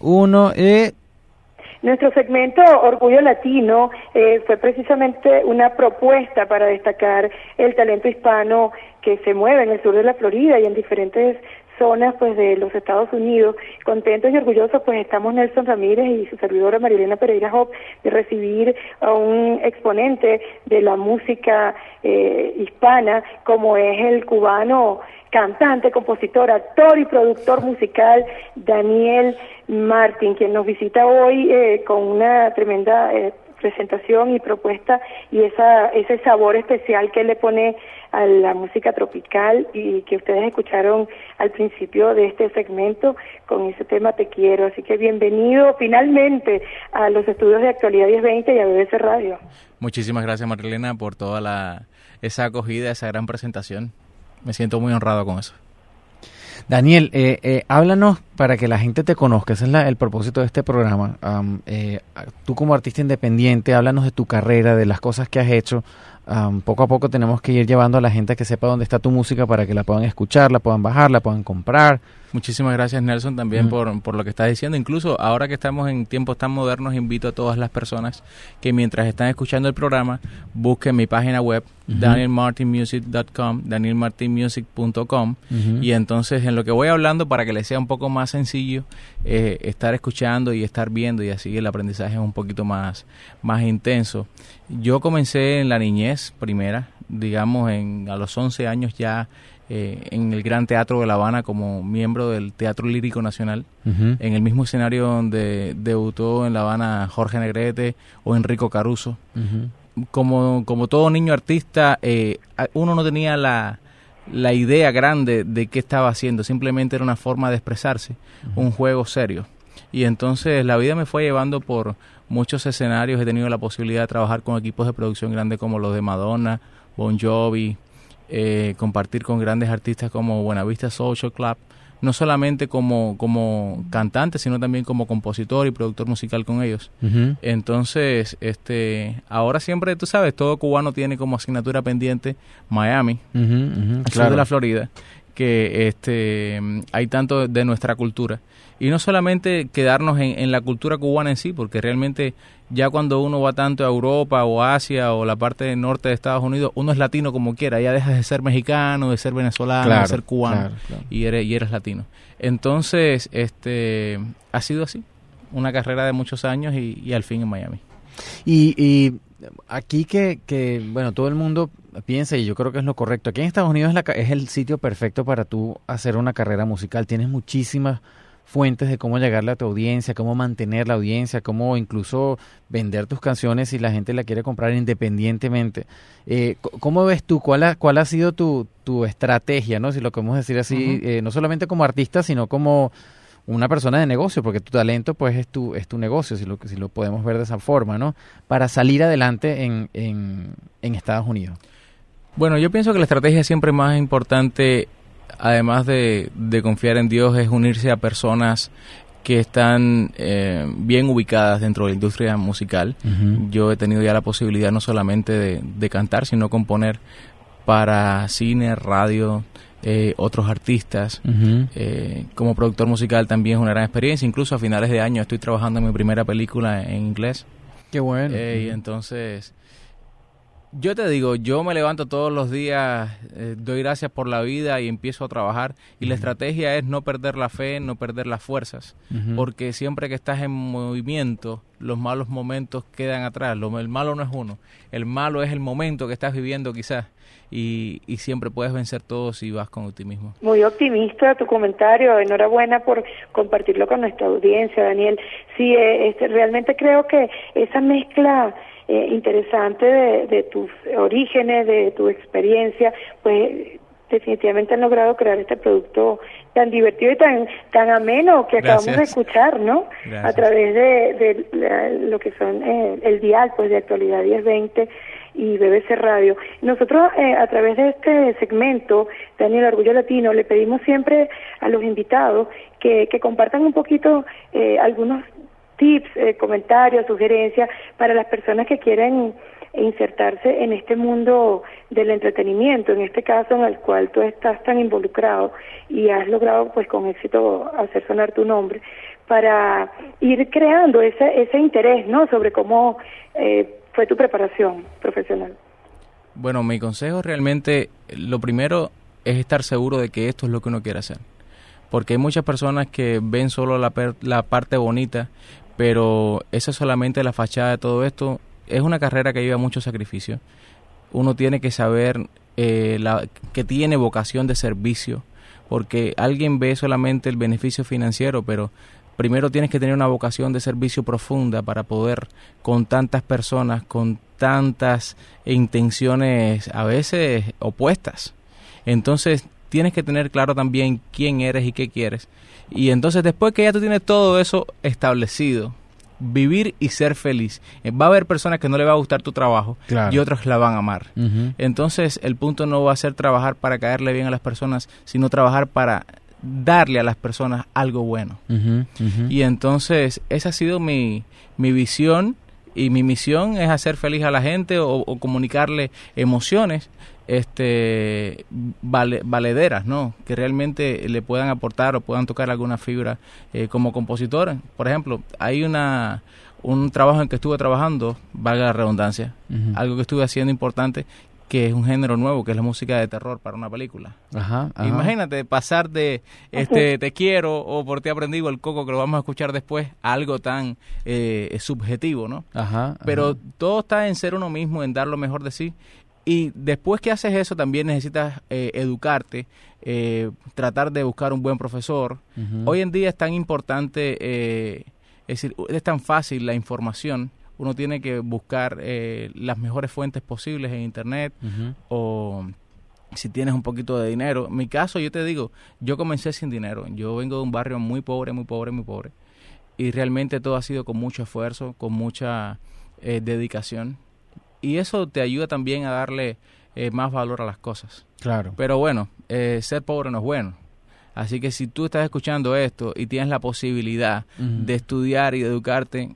uno y... Nuestro segmento Orgullo Latino eh, fue precisamente una propuesta para destacar el talento hispano que se mueve en el sur de la Florida y en diferentes zonas pues de los Estados Unidos. Contentos y orgullosos pues estamos Nelson Ramírez y su servidora Marilena Pereira Hop de recibir a un exponente de la música eh, hispana como es el cubano cantante, compositor, actor y productor musical Daniel Martín, quien nos visita hoy eh, con una tremenda eh, presentación y propuesta y esa, ese sabor especial que le pone a la música tropical y que ustedes escucharon al principio de este segmento con ese tema Te Quiero. Así que bienvenido finalmente a los estudios de Actualidad 1020 y a BBC Radio. Muchísimas gracias Marilena por toda la, esa acogida, esa gran presentación. Me siento muy honrado con eso. Daniel, eh, eh, háblanos para que la gente te conozca, ese es el propósito de este programa. Eh, tú como artista independiente, háblanos de tu carrera, de las cosas que has hecho. poco a poco tenemos que ir llevando a la gente a que sepa dónde está tu música para que la puedan escuchar, la puedan bajar, la puedan comprar. Muchísimas gracias Nelson también por, por, lo que estás diciendo. Incluso ahora que estamos en tiempos tan modernos, invito a todas las personas que mientras están escuchando el programa busquen mi página web danielmartinmusic.com, danielmartinmusic.com y entonces en lo que voy hablando para que les sea un poco más sencillo eh, estar escuchando y estar viendo y así el aprendizaje es un poquito más, más intenso. Yo comencé en la niñez primera, digamos en, a los 11 años ya eh, en el Gran Teatro de La Habana como miembro del Teatro Lírico Nacional, en el mismo escenario donde debutó en La Habana Jorge Negrete o Enrico Caruso. como, como todo niño artista, eh, uno no tenía la, la idea grande de qué estaba haciendo, simplemente era una forma de expresarse, un juego serio. Y entonces la vida me fue llevando por muchos escenarios, he tenido la posibilidad de trabajar con equipos de producción grandes como los de Madonna, Bon Jovi, eh, compartir con grandes artistas como Buenavista Social Club, no solamente como, como cantante, sino también como compositor y productor musical con ellos. Entonces, este, ahora siempre, tú sabes, todo cubano tiene como asignatura pendiente Miami, de la Florida, que este, hay tanto de nuestra cultura. Y no solamente quedarnos en, en la cultura cubana en sí, porque realmente ya cuando uno va tanto a Europa o Asia o la parte norte de Estados Unidos, uno es latino como quiera, ya dejas de ser mexicano, de ser venezolano, de ser cubano Y, eres, y eres latino. Entonces, este ha sido así, una carrera de muchos años y, al fin en Miami. Y, y aquí que, que, bueno, todo el mundo piensa, y yo creo que es lo correcto, aquí en Estados Unidos es, la, es el sitio perfecto para tú hacer una carrera musical, tienes muchísimas fuentes de cómo llegarle a tu audiencia, cómo mantener la audiencia, cómo incluso vender tus canciones si la gente la quiere comprar independientemente. Eh, ¿Cómo ves tú? ¿Cuál ha, cuál ha sido tu, tu estrategia, no? si lo podemos decir así, eh, no solamente como artista, sino como una persona de negocio, porque tu talento pues es tu, es tu negocio, si lo, si lo podemos ver de esa forma, ¿no? Para salir adelante en, en, en Estados Unidos. Bueno, yo pienso que la estrategia siempre más importante además de, confiar en Dios, es unirse a personas que están eh, bien ubicadas dentro de la industria musical. Yo he tenido ya la posibilidad no solamente de, cantar, sino componer para cine, radio, eh, otros artistas. Eh, como productor musical también es una gran experiencia. Incluso a finales de año estoy trabajando en mi primera película en inglés. Qué bueno. y entonces yo te digo, yo me levanto todos los días, eh, doy gracias por la vida y empiezo a trabajar. Y la estrategia es no perder la fe, no perder las fuerzas. Porque siempre que estás en movimiento, los malos momentos quedan atrás. Lo, el malo no es uno. El malo es el momento que estás viviendo quizás. Y, y siempre puedes vencer todo si vas con optimismo. Muy optimista tu comentario. Enhorabuena por compartirlo con nuestra audiencia, Daniel. Sí, eh, este, realmente creo que esa mezcla eh, interesante de, tus orígenes, de tu experiencia, pues definitivamente han logrado crear este producto tan divertido y tan tan ameno que acabamos de escuchar, ¿no? A través de, lo que son eh, el dial, pues de actualidad 1020 y BBC Radio. Nosotros eh, a través de este segmento, Daniel Orgullo Latino, le pedimos siempre a los invitados que, que compartan un poquito eh, algunos tips, eh, comentarios, sugerencias para las personas que quieren insertarse en este mundo del entretenimiento, en este caso en el cual tú estás tan involucrado y has logrado pues con éxito hacer sonar tu nombre, para ir creando ese, ese interés, ¿no? Sobre cómo eh, fue tu preparación profesional. Bueno, mi consejo realmente, lo primero es estar seguro de que esto es lo que uno quiere hacer. Porque hay muchas personas que ven solo la, la parte bonita, pero esa es solamente la fachada de todo esto. Es una carrera que lleva mucho sacrificio. Uno tiene que saber eh, la, que tiene vocación de servicio, porque alguien ve solamente el beneficio financiero, pero primero tienes que tener una vocación de servicio profunda para poder con tantas personas, con tantas intenciones a veces opuestas. Entonces tienes que tener claro también quién eres y qué quieres. Y entonces después que ya tú tienes todo eso establecido, vivir y ser feliz. Eh, va a haber personas que no le va a gustar tu trabajo y otros la van a amar. Entonces el punto no va a ser trabajar para caerle bien a las personas, sino trabajar para darle a las personas algo bueno. Y entonces esa ha sido mi, mi visión y mi misión es hacer feliz a la gente o, comunicarle emociones este valederas, ¿no? Que realmente le puedan aportar o puedan tocar alguna fibra eh, como compositor. Por ejemplo, hay una un trabajo en que estuve trabajando, valga la redundancia, algo que estuve haciendo importante, que es un género nuevo, que es la música de terror para una película. Ajá, Imagínate pasar de este Te quiero o Por ti aprendí el coco, que lo vamos a escuchar después, a algo tan eh, subjetivo, ¿no? Ajá, Pero todo está en ser uno mismo, en dar lo mejor de sí. Y después que haces eso, también necesitas eh, educarte, eh, tratar de buscar un buen profesor. Hoy en día es tan importante, es decir, es tan fácil la información uno tiene que buscar eh, las mejores fuentes posibles en internet o si tienes un poquito de dinero. En mi caso, yo te digo, yo comencé sin dinero. Yo vengo de un barrio muy pobre, muy pobre, muy pobre. Y realmente todo ha sido con mucho esfuerzo, con mucha eh, dedicación. Y eso te ayuda también a darle eh, más valor a las cosas. Claro. Pero bueno, ser pobre no es bueno. Así que si tú estás escuchando esto y tienes la posibilidad de estudiar y de educarte,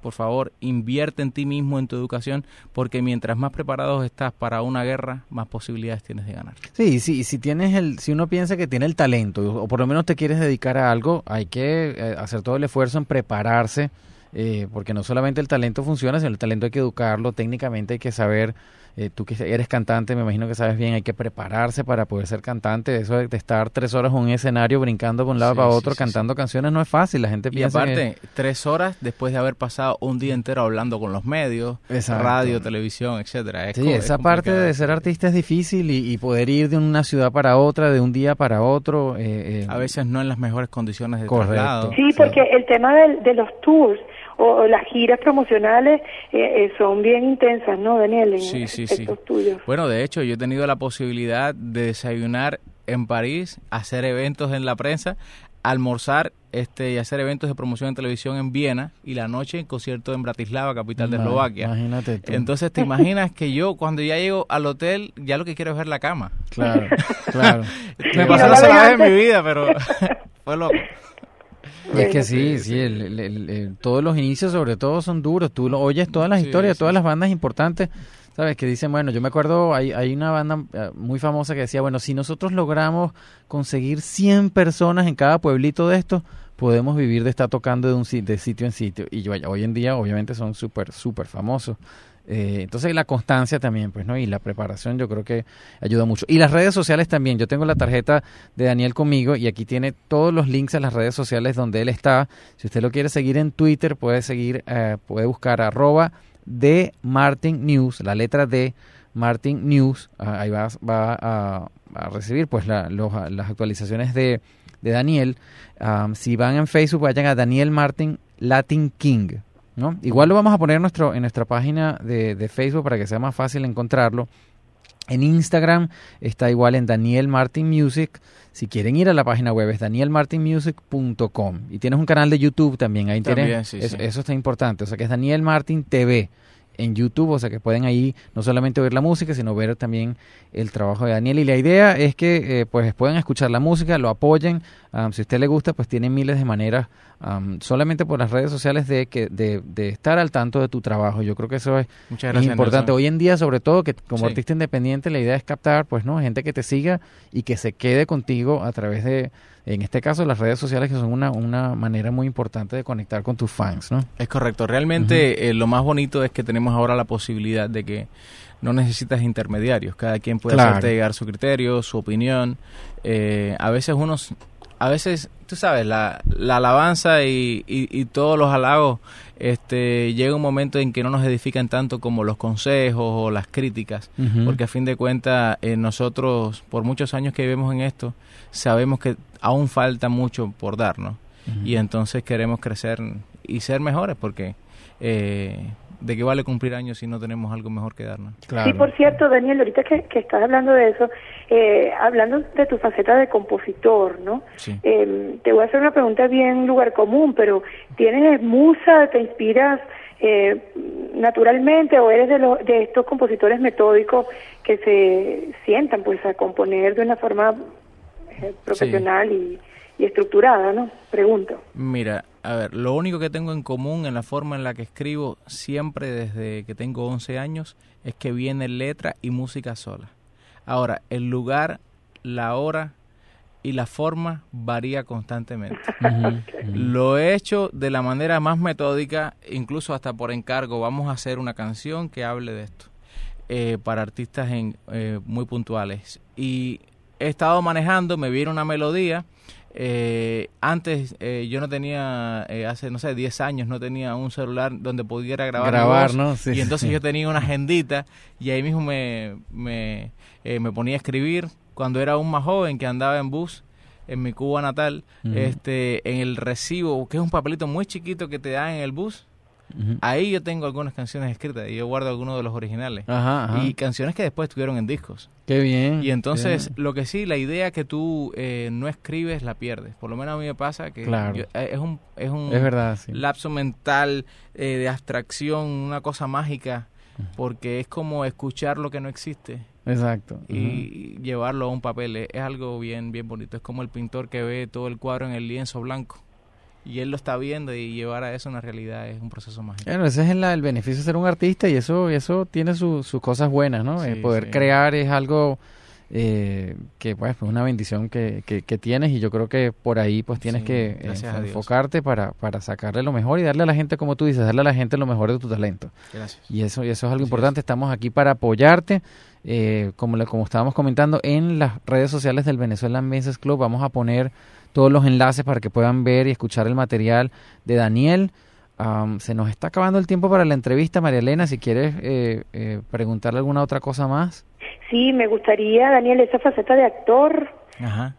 por favor, invierte en ti mismo, en tu educación, porque mientras más preparados estás para una guerra, más posibilidades tienes de ganar. Sí, sí, si tienes el, si uno piensa que tiene el talento, o por lo menos te quieres dedicar a algo, hay que eh, hacer todo el esfuerzo en prepararse, eh, porque no solamente el talento funciona, sino el talento hay que educarlo, técnicamente hay que saber eh, tú que eres cantante, me imagino que sabes bien, hay que prepararse para poder ser cantante. Eso de estar tres horas en un escenario brincando de un lado para otro, cantando canciones, no es fácil. La gente piensa. Y aparte, tres horas después de haber pasado un día entero hablando con los medios, radio, televisión, etcétera. sí, esa parte de ser artista es difícil y, poder ir de una ciudad para otra, de un día para otro. Eh, eh, A veces no en las mejores condiciones de traslado. Sí, porque el tema de los tours o, las giras promocionales eh, eh, son bien intensas, ¿no, Daniel? En sí, sí, sí. Bueno, de hecho, yo he tenido la posibilidad de desayunar en París, hacer eventos en la prensa, almorzar este y hacer eventos de promoción en televisión en Viena y la noche en concierto en Bratislava, capital de Eslovaquia. Imagínate Entonces, ¿te imaginas que yo cuando ya llego al hotel ya lo que quiero es ver la cama? Claro, claro. Me pasó una sola vez en mi vida, pero fue loco es que sí, sí, todos los inicios sobre todo son duros. Tú lo oyes todas las historias, todas las bandas importantes, ¿sabes? Que dicen, bueno, yo me acuerdo, hay, hay una banda eh, muy famosa que decía, bueno, si nosotros logramos conseguir 100 personas en cada pueblito de estos, podemos vivir de estar tocando de, un, de sitio en sitio. Y yo, hoy en día, obviamente, son súper, súper famosos. Eh, entonces la constancia también, pues, ¿no? Y la preparación yo creo que ayuda mucho. Y las redes sociales también. Yo tengo la tarjeta de Daniel conmigo y aquí tiene todos los links a las redes sociales donde él está. Si usted lo quiere seguir en Twitter, puede seguir, eh, puede buscar arroba de Martin News, la letra de Martin News. Ah, ahí va, va a, recibir pues las actualizaciones de, de Daniel. Ah, si van en Facebook, vayan a Daniel Martin Latin King. ¿no? Igual lo vamos a poner en, nuestro, en nuestra página de, Facebook para que sea más fácil encontrarlo. En Instagram está igual en Daniel Martin Music. Si quieren ir a la página web es danielmartinmusic.com. Y tienes un canal de YouTube también. Ahí Eso, está importante. O sea que es Daniel Martin TV. En YouTube, o sea que pueden ahí no solamente oír la música, sino ver también el trabajo de Daniel. Y la idea es que eh, pues puedan escuchar la música, lo apoyen. si a usted le gusta, pues tiene miles de maneras solamente por las redes sociales de, que, de, de, estar al tanto de tu trabajo. Yo creo que eso es, importante. Hoy en día, sobre todo, que como artista independiente, la idea es captar, pues, ¿no? Gente que te siga y que se quede contigo a través de, en este caso, las redes sociales, que son una, una manera muy importante de conectar con tus fans, ¿no? Es correcto. Realmente, eh, lo más bonito es que tenemos ahora la posibilidad de que no necesitas intermediarios. Cada quien puede hacerte llegar su criterio, su opinión. Eh, a veces unos a veces, tú sabes, la, la alabanza y, y, todos los halagos, este, llega un momento en que no nos edifican tanto como los consejos o las críticas, porque a fin de cuentas eh, nosotros, por muchos años que vivimos en esto, sabemos que aún falta mucho por darnos y entonces queremos crecer y ser mejores porque... Eh, ¿de qué vale cumplir años si no tenemos algo mejor que darnos? Sí, por cierto, Daniel, ahorita que, estás hablando de eso, eh, hablando de tu faceta de compositor, ¿no? Em, te voy a hacer una pregunta bien lugar común, pero ¿tienes musa, te inspiras eh, naturalmente o eres de, los, de estos compositores metódicos que se sientan pues a componer de una forma eh, profesional y y estructurada, ¿no? Pregunto. Mira, a ver, lo único que tengo en común en la forma en la que escribo siempre desde que tengo 11 años es que viene letra y música sola. Ahora, el lugar, la hora y la forma varía constantemente. Lo he hecho de la manera más metódica, incluso hasta por encargo. Vamos a hacer una canción que hable de esto eh, para artistas en, eh, muy puntuales. Y he estado manejando, me viene una melodía eh, antes eh, yo no tenía, eh, hace no sé, 10 años no tenía un celular donde pudiera grabar. Grabar, ¿no? y entonces yo tenía una agendita y ahí mismo me, me, eh, me, ponía a escribir cuando era aún más joven que andaba en bus en mi Cuba natal, este, en el recibo, que es un papelito muy chiquito que te dan en el bus, Ahí yo tengo algunas canciones escritas y yo guardo algunos de los originales. Y canciones que después estuvieron en discos. Qué bien. Y entonces, lo que sí, la idea que tú eh, no escribes la pierdes. Por lo menos a mí me pasa que eh, es un, es un lapso mental eh, de abstracción, una cosa mágica, porque es como escuchar lo que no existe. Exacto. Y llevarlo a un papel. Es, algo bien, bien bonito. Es como el pintor que ve todo el cuadro en el lienzo blanco y él lo está viendo y llevar a eso a una realidad es un proceso mágico. Bueno, ese es el, beneficio de ser un artista y eso eso tiene sus cosas buenas, ¿no? Eh, poder crear es algo eh, que pues es una bendición que, que, tienes y yo creo que por ahí pues tienes que eh, enfocarte para, para sacarle lo mejor y darle a la gente, como tú dices, darle a la gente lo mejor de tu talento. Gracias. Y eso, y eso es algo importante, estamos aquí para apoyarte. como, como estábamos comentando en las redes sociales del Venezuela Men's Club, vamos a poner todos los enlaces para que puedan ver y escuchar el material de Daniel. se nos está acabando el tiempo para la entrevista, María Elena, si quieres eh, eh, preguntarle alguna otra cosa más. Sí, me gustaría, Daniel, esa faceta de actor,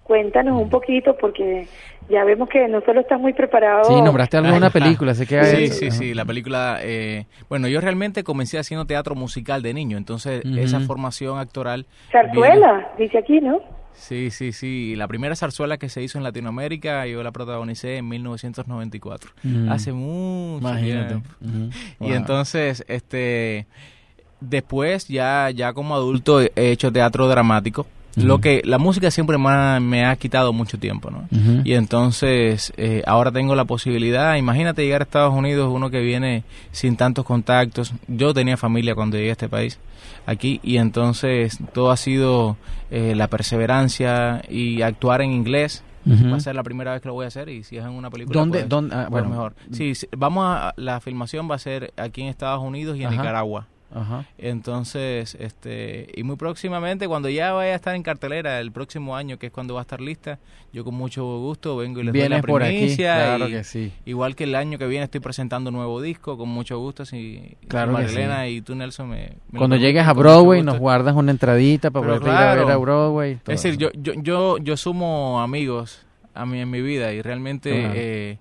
cuéntanos un poquito porque ya vemos que no solo estás muy preparado. Sí, nombraste alguna película, sé que Sí, sí, sí, la película... Eh, bueno, yo realmente comencé haciendo teatro musical de niño, entonces esa formación actoral... Zarzuela, dice aquí, ¿no? Sí, sí, sí. La primera zarzuela que se hizo en Latinoamérica, yo la protagonicé en 1994. Mm. Hace mucho tiempo. Y entonces, este, después ya, ya como adulto he hecho teatro dramático lo que la música siempre me ha, quitado mucho tiempo, ¿no? Y entonces eh, ahora tengo la posibilidad, imagínate llegar a Estados Unidos, uno que viene sin tantos contactos. Yo tenía familia cuando llegué a este país, aquí, y entonces todo ha sido eh, la perseverancia y actuar en inglés. Va a ser la primera vez que lo voy a hacer y si es en una película. ¿Dónde? Pues, dónde ah, pues bueno, mejor. Sí, vamos a. La filmación va a ser aquí en Estados Unidos y en Nicaragua. Ajá. Entonces, este, y muy próximamente, cuando ya vaya a estar en cartelera el próximo año, que es cuando va a estar lista, yo con mucho gusto vengo y les doy la primicia. claro que sí. Igual que el año que viene estoy presentando un nuevo disco, con mucho gusto. Si, claro Marilena y tú, Nelson, me. cuando llegues a Broadway, nos guardas una entradita para poder ir a ver a Broadway. Es decir, yo, yo, yo, yo sumo amigos a mí en mi vida y realmente. Eh,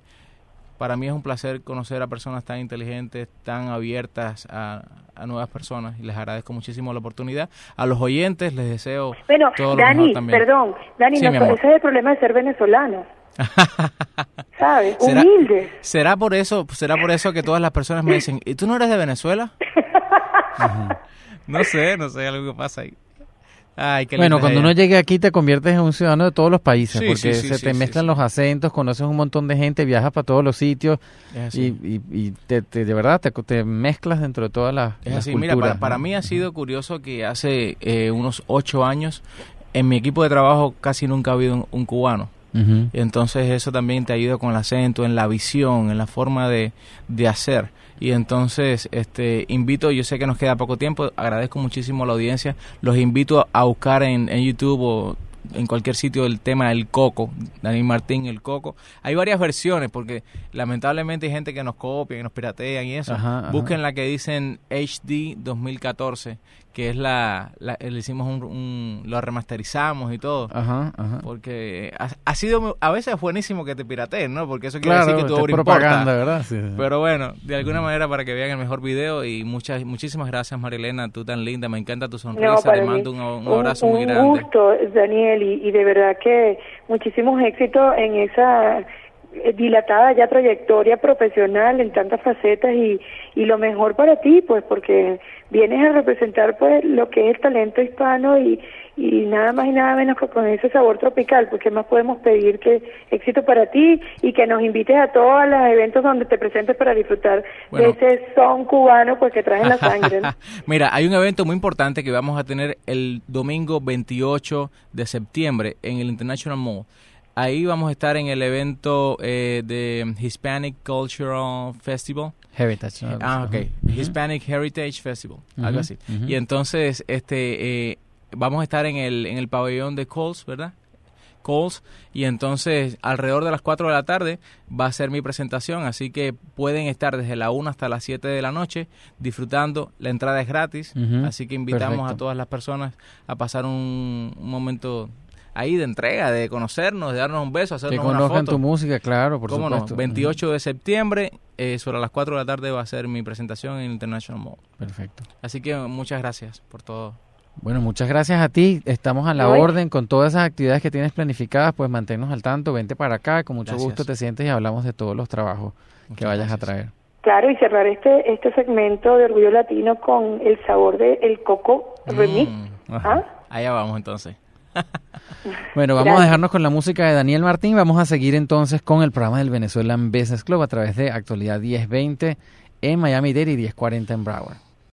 para mí es un placer conocer a personas tan inteligentes, tan abiertas a, nuevas personas y les agradezco muchísimo la oportunidad. A los oyentes les deseo bueno, todo lo Dani, también. perdón, Dani, no, ese es el problema de ser venezolano. ¿Sabes? Humilde. ¿Será por eso, será por eso que todas las personas me dicen, ¿y tú no eres de Venezuela? no sé, no sé, algo que pasa ahí. Ay, qué bueno, cuando uno llegue aquí te conviertes en un ciudadano de todos los países, porque se te mezclan los acentos, conoces un montón de gente, viajas para todos los sitios y, y, te, de verdad te, te, mezclas dentro de todas las, es así. Mira, para, mí ha sido curioso que hace eh, unos ocho años en mi equipo de trabajo casi nunca ha habido un, cubano. y entonces eso también te ayuda con el acento, en la visión, en la forma de, de hacer. Y entonces, este, invito, yo sé que nos queda poco tiempo, agradezco muchísimo a la audiencia, los invito a buscar en, en YouTube o en cualquier sitio el tema del coco, Daniel Martín, el coco. Hay varias versiones porque lamentablemente hay gente que nos copia, y nos piratean y eso. Busquen la que dicen HD 2014 que es la, le hicimos un, lo remasterizamos y todo. Ajá, ajá. Porque ha, sido, a veces buenísimo que te pirateen, ¿no? Porque eso quiere decir que tu obra propaganda, ¿verdad? Pero bueno, de alguna manera para que vean el mejor video y muchas, muchísimas gracias Marilena, tú tan linda, me encanta tu sonrisa, te mando un, abrazo muy grande. Un gusto, Daniel, y, y de verdad que muchísimos éxitos en esa dilatada ya trayectoria profesional en tantas facetas y, y lo mejor para ti, pues porque vienes a representar pues lo que es el talento hispano y, y nada más y nada menos que con ese sabor tropical, pues qué más podemos pedir que éxito para ti y que nos invites a todos los eventos donde te presentes para disfrutar de ese son cubano pues que traes en la sangre. Mira, hay un evento muy importante que vamos a tener el domingo 28 de septiembre en el International Mall Ahí vamos a estar en el evento eh, de Hispanic Cultural Festival. Heritage. Ah, ok. Hispanic Heritage Festival, algo así. Y entonces, este, eh, vamos a estar en el, en el pabellón de Coles, ¿verdad? Coles. Y entonces, alrededor de las 4 de la tarde va a ser mi presentación. Así que pueden estar desde la 1 hasta las 7 de la noche disfrutando. La entrada es gratis. Así que invitamos a todas las personas a pasar un, un momento ahí de entrega, de conocernos, de darnos un beso, hacernos que conozcan tu música, claro, por ¿Cómo supuesto. No? 28 de septiembre, eh, sobre las 4 de la tarde va a ser mi presentación en International Mall. Perfecto. Así que muchas gracias por todo. Bueno, muchas gracias a ti. Estamos a la orden con todas esas actividades que tienes planificadas. Pues manténnos al tanto, vente para acá, con mucho gusto te sientes y hablamos de todos los trabajos que vayas a traer. Claro, y cerrar este este segmento de Orgullo Latino con el sabor de el coco remix. Mm. ¿Ah? Allá vamos entonces. bueno, vamos a dejarnos con la música de Daniel Martín. Vamos a seguir entonces con el programa del Venezuelan Business Club a través de Actualidad 1020 en Miami Dade y 1040 en Broward.